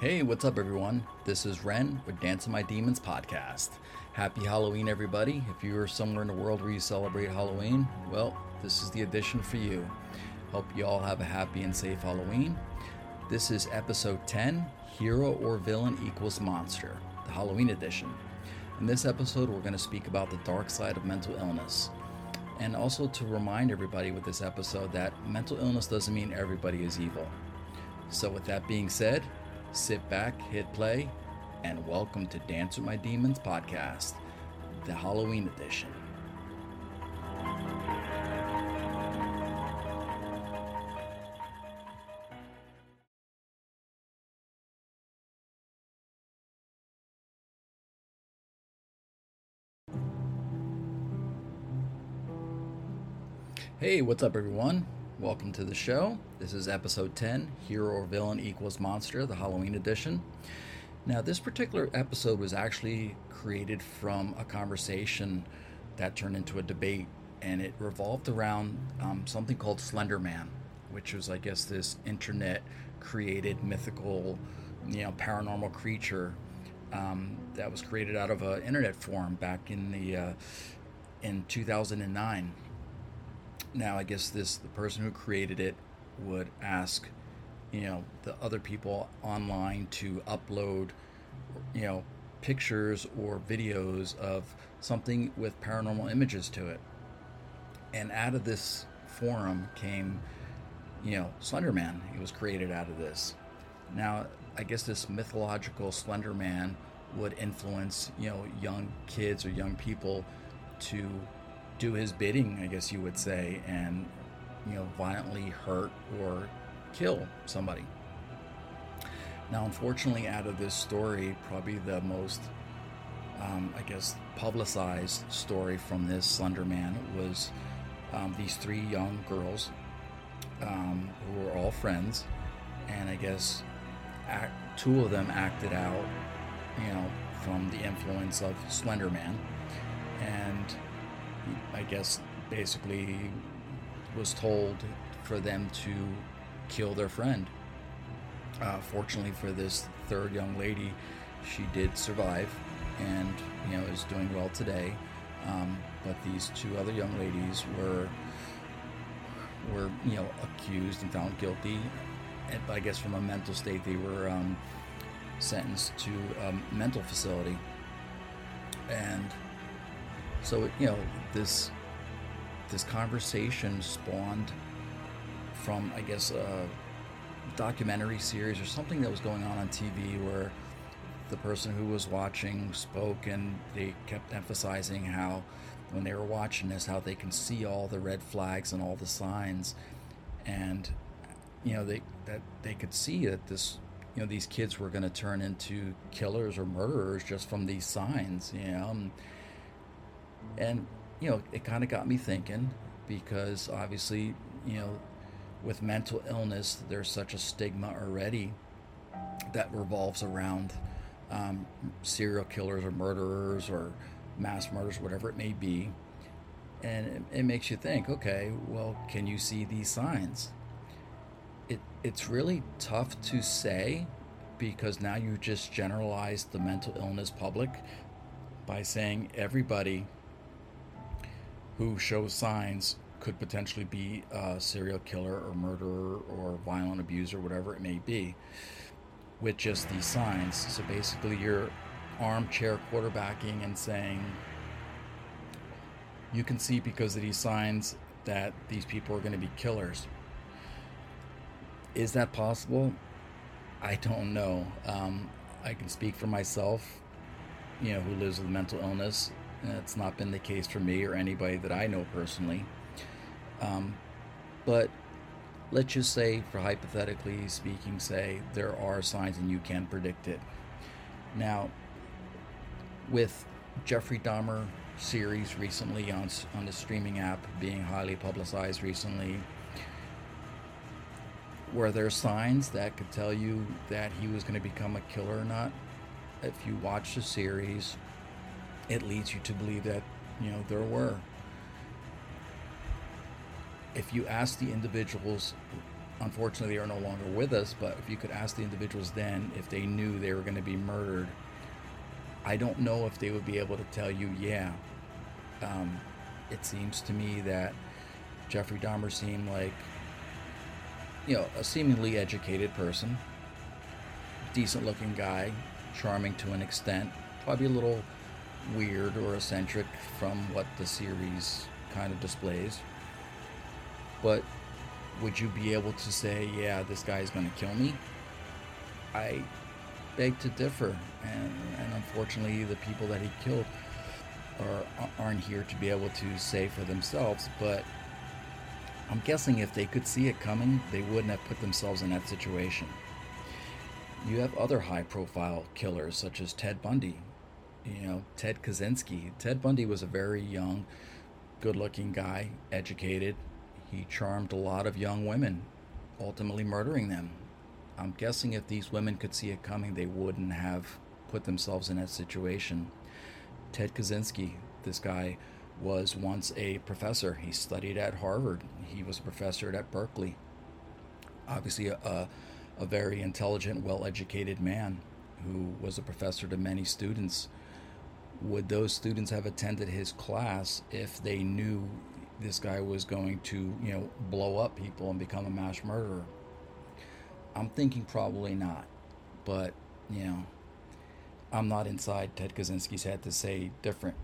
Hey, what's up, everyone? This is Ren with Dance of My Demons podcast. Happy Halloween, everybody. If you are somewhere in the world where you celebrate Halloween, well, this is the edition for you. Hope you all have a happy and safe Halloween. This is episode 10 Hero or Villain Equals Monster, the Halloween edition. In this episode, we're going to speak about the dark side of mental illness. And also to remind everybody with this episode that mental illness doesn't mean everybody is evil. So, with that being said, sit back, hit play, and welcome to Dance with My Demons podcast, the Halloween edition. Hey, what's up, everyone? Welcome to the show. This is episode 10 Hero or Villain Equals Monster, the Halloween edition. Now, this particular episode was actually created from a conversation that turned into a debate, and it revolved around um, something called Slender Man, which was, I guess, this internet created mythical, you know, paranormal creature um, that was created out of an internet forum back in the uh, in 2009 now i guess this the person who created it would ask you know the other people online to upload you know pictures or videos of something with paranormal images to it. And out of this forum came you know slender man he was created out of this. Now i guess this mythological slender man would influence you know young kids or young people to do his bidding, I guess you would say, and you know violently hurt or kill somebody. Now, unfortunately, out of this story, probably the most, um, I guess, publicized story from this Slender Man was um, these three young girls um, who were all friends, and I guess act, two of them acted out, you know, from the influence of Slender Man, and I guess, basically was told for them to kill their friend. Uh, fortunately for this third young lady, she did survive and you know is doing well today. Um, but these two other young ladies were were you know accused and found guilty. And I guess from a mental state, they were um, sentenced to a mental facility. And so you know this this conversation spawned from I guess a documentary series or something that was going on on TV where the person who was watching spoke and they kept emphasizing how when they were watching this how they can see all the red flags and all the signs. And you know they that they could see that this you know these kids were going to turn into killers or murderers just from these signs you know and, and you know it kind of got me thinking because obviously you know with mental illness there's such a stigma already that revolves around um, serial killers or murderers or mass murders whatever it may be. And it, it makes you think okay well can you see these signs? It, it's really tough to say because now you just generalize the mental illness public by saying everybody who shows signs could potentially be a serial killer or murderer or violent abuser, whatever it may be, with just these signs. So basically, you're armchair quarterbacking and saying you can see because of these signs that these people are going to be killers. Is that possible? I don't know. Um, I can speak for myself, you know, who lives with mental illness. It's not been the case for me or anybody that I know personally. Um, but let's just say, for hypothetically speaking, say there are signs and you can predict it. Now, with Jeffrey Dahmer series recently on on the streaming app being highly publicized recently, were there signs that could tell you that he was going to become a killer or not? If you watch the series, it leads you to believe that, you know, there were. If you ask the individuals, unfortunately, they are no longer with us, but if you could ask the individuals then if they knew they were going to be murdered, I don't know if they would be able to tell you, yeah. Um, it seems to me that Jeffrey Dahmer seemed like you know, a seemingly educated person, decent looking guy, charming to an extent, probably a little weird or eccentric from what the series kind of displays. But would you be able to say, yeah, this guy is going to kill me? I beg to differ. And, and unfortunately, the people that he killed are, aren't here to be able to say for themselves. But I'm guessing if they could see it coming, they wouldn't have put themselves in that situation. You have other high profile killers such as Ted Bundy, you know, Ted Kaczynski. Ted Bundy was a very young, good looking guy, educated. He charmed a lot of young women, ultimately murdering them. I'm guessing if these women could see it coming, they wouldn't have put themselves in that situation. Ted Kaczynski, this guy was once a professor. He studied at Harvard. He was a professor at Berkeley. Obviously, a, a, a very intelligent, well educated man who was a professor to many students. Would those students have attended his class if they knew this guy was going to, you know, blow up people and become a mass murderer? I'm thinking probably not. But, you know, I'm not inside Ted Kaczynski's head to say different.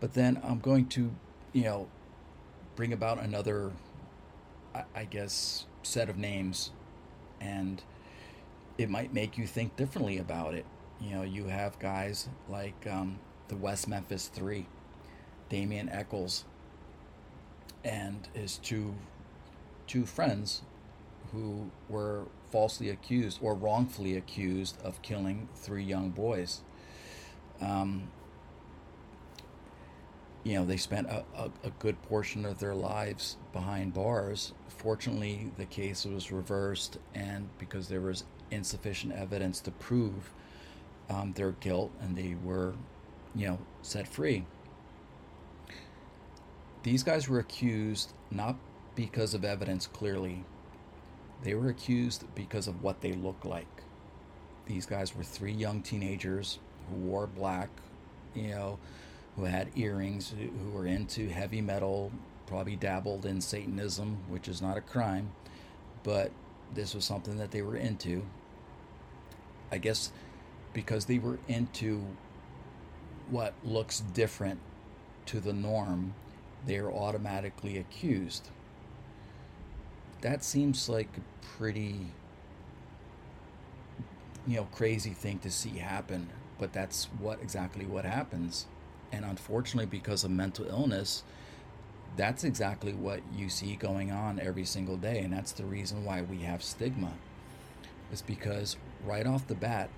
But then I'm going to, you know, bring about another, I, I guess, set of names, and it might make you think differently about it. You know, you have guys like um, the West Memphis Three, Damien Echols, and his two two friends who were falsely accused or wrongfully accused of killing three young boys. Um, you know, they spent a, a, a, good portion of their lives behind bars. Fortunately, the case was reversed, and because there was insufficient evidence to prove um, their guilt, and they were, you know, set free. These guys were accused not because of evidence clearly, they were accused because of what they looked like. These guys were three young teenagers who wore black, you know who had earrings, who were into heavy metal, probably dabbled in Satanism, which is not a crime, but this was something that they were into. I guess because they were into what looks different to the norm, they are automatically accused. That seems like a pretty you know crazy thing to see happen, but that's what exactly what happens. And unfortunately, because of mental illness, that's exactly what you see going on every single day. And that's the reason why we have stigma. It's because right off the bat,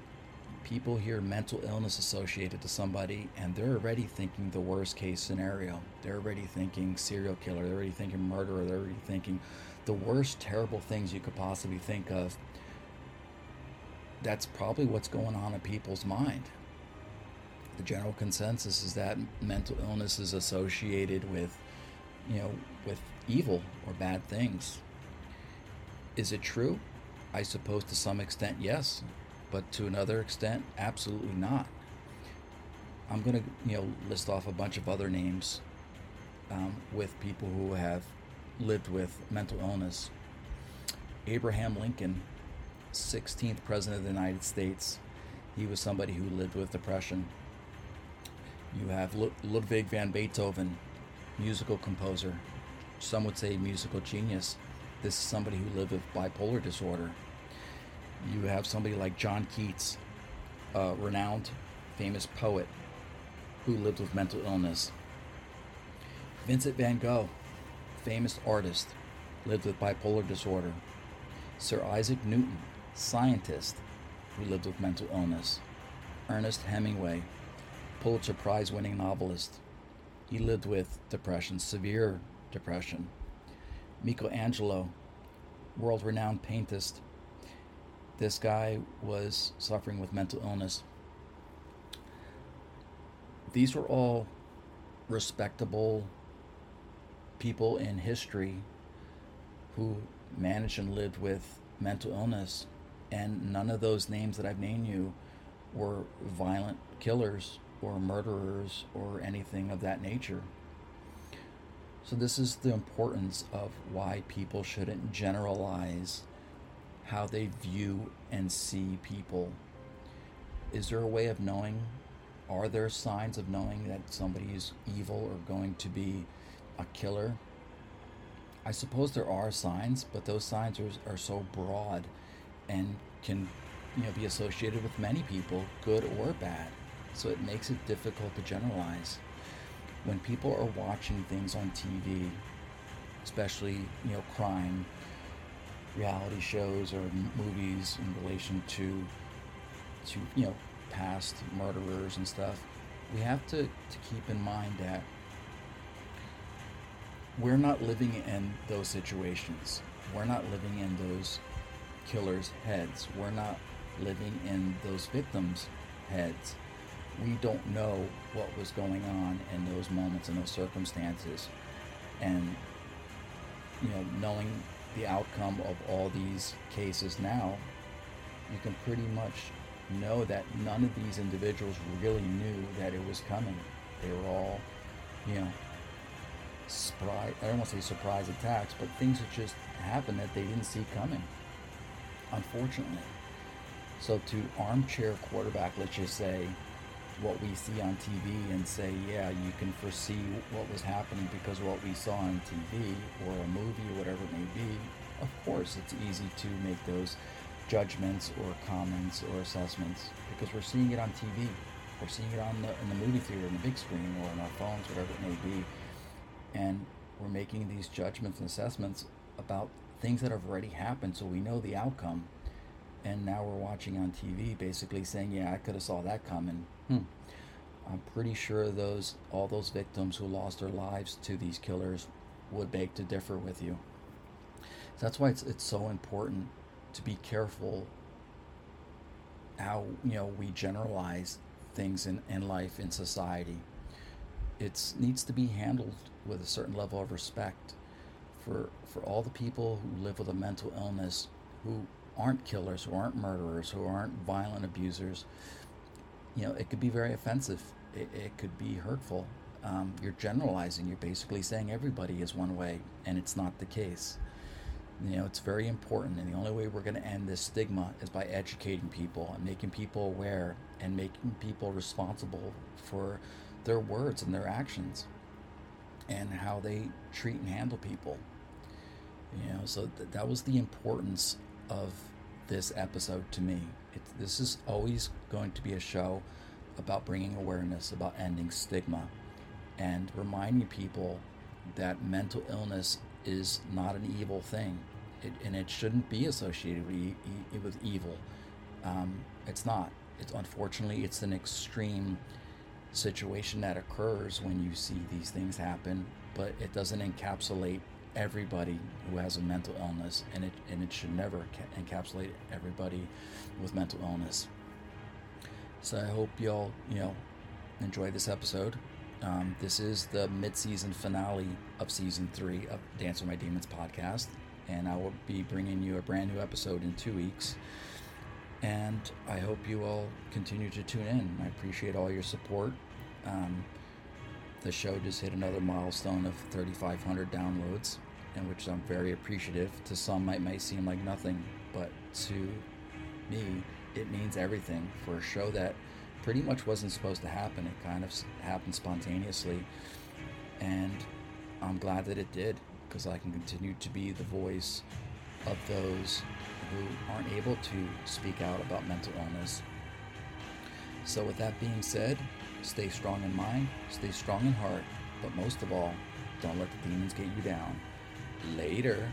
people hear mental illness associated to somebody and they're already thinking the worst case scenario. They're already thinking serial killer, they're already thinking murderer, they're already thinking the worst terrible things you could possibly think of. That's probably what's going on in people's mind. The general consensus is that mental illness is associated with, you know, with evil or bad things. Is it true? I suppose to some extent, yes but to another extent, absolutely not. I'm going to, you know, list off a bunch of other names um, with people who have lived with mental illness. Abraham Lincoln, 16th President of the United States, he was somebody who lived with depression. You have Ludwig van Beethoven, musical composer. Some would say musical genius. This is somebody who lived with bipolar disorder you have somebody like John Keats, a renowned, famous poet who lived with mental illness. Vincent van Gogh, famous artist, lived with bipolar disorder. Sir Isaac Newton, scientist who lived with mental illness. Ernest Hemingway, Pulitzer Prize winning novelist. He lived with depression, severe depression. Michelangelo, world renowned paintist, this guy was suffering with mental illness. These were all respectable people in history who managed and lived with mental illness. And none of those names that I've named you were violent killers or murderers or anything of that nature. So, this is the importance of why people shouldn't generalize how they view and see people. Is there a way of knowing? Are there signs of knowing that somebody is evil or going to be a killer? I suppose there are signs, but those signs are, are so broad and can you know be associated with many people, good or bad. So it makes it difficult to generalize. When people are watching things on TV, especially you know crime, reality shows or movies in relation to to you know past murderers and stuff we have to, to keep in mind that we're not living in those situations. We're not living in those killers heads. We're not living in those victims heads. We don't know what was going on in those moments and those circumstances. And you know knowing the outcome of all these cases now, you can pretty much know that none of these individuals really knew that it was coming. They were all, you know, surprise, I don't want to say surprise attacks, but things that just happened that they didn't see coming, unfortunately. So to armchair quarterback, let's just say, what we see on TV and say, yeah, you can foresee what was happening because what we saw on TV or a movie or whatever it may course it's easy to make those judgments or comments or assessments because we're seeing it on TV. We're seeing it on the, in the movie theater, in the big screen, or on our phones, whatever it may be. And we're making these judgments and assessments about things that have already happened so we know the outcome and now we're watching on TV basically saying, yeah, I could have saw that coming. Hmm. I'm pretty sure those all those victims who lost their lives to these killers would beg to differ with you. That's why it's it's so important to be careful how you know we generalize things in, in life in society. It needs to be handled with a certain level of respect for for all the people who live with a mental illness who aren't killers, who aren't murderers, who aren't violent abusers, you know, it could be very offensive. It, it could be hurtful. Um, you're generalizing. You're basically saying everybody is one way, and it's not the case. You know, it's very important, and the only way we're going to end this stigma is by educating people and making people aware and making people responsible for their words and their actions and how they treat and handle people. You know, so th- that was the importance of this episode to me. It, this is always going to be a show about bringing awareness, about ending stigma, and reminding people that mental illness is not an evil thing, it, and it shouldn't be associated with, with evil. Um, it's not. It's unfortunately it's an extreme situation that occurs when you see these things happen, but it doesn't encapsulate everybody who has a mental illness, and it and it should never ca- encapsulate everybody with mental illness. So I hope y'all you know enjoy this episode. Um, this is the mid-season finale of season three of Dance with My Demons podcast, and I will be bringing you a brand new episode in two weeks. And I hope you all continue to tune in. I appreciate all your support. Um, the show just hit another milestone of 3,500 downloads, and which I'm very appreciative. To some, might may seem like nothing, but to me, it means everything for a show that pretty much wasn't supposed to happen. It kind of happened spontaneously, and I'm glad that it did because I can continue to be the voice of those who aren't able to speak out about mental illness. So, with that being said, stay strong in mind, stay strong in heart, but most of all, don't let the demons get you down. Later.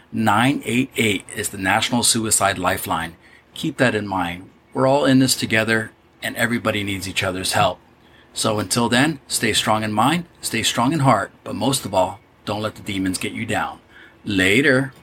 988 is the National Suicide Lifeline. Keep that in mind. We're all in this together and everybody needs each other's help. So until then, stay strong in mind, stay strong in heart, but most of all, don't let the demons get you down. Later.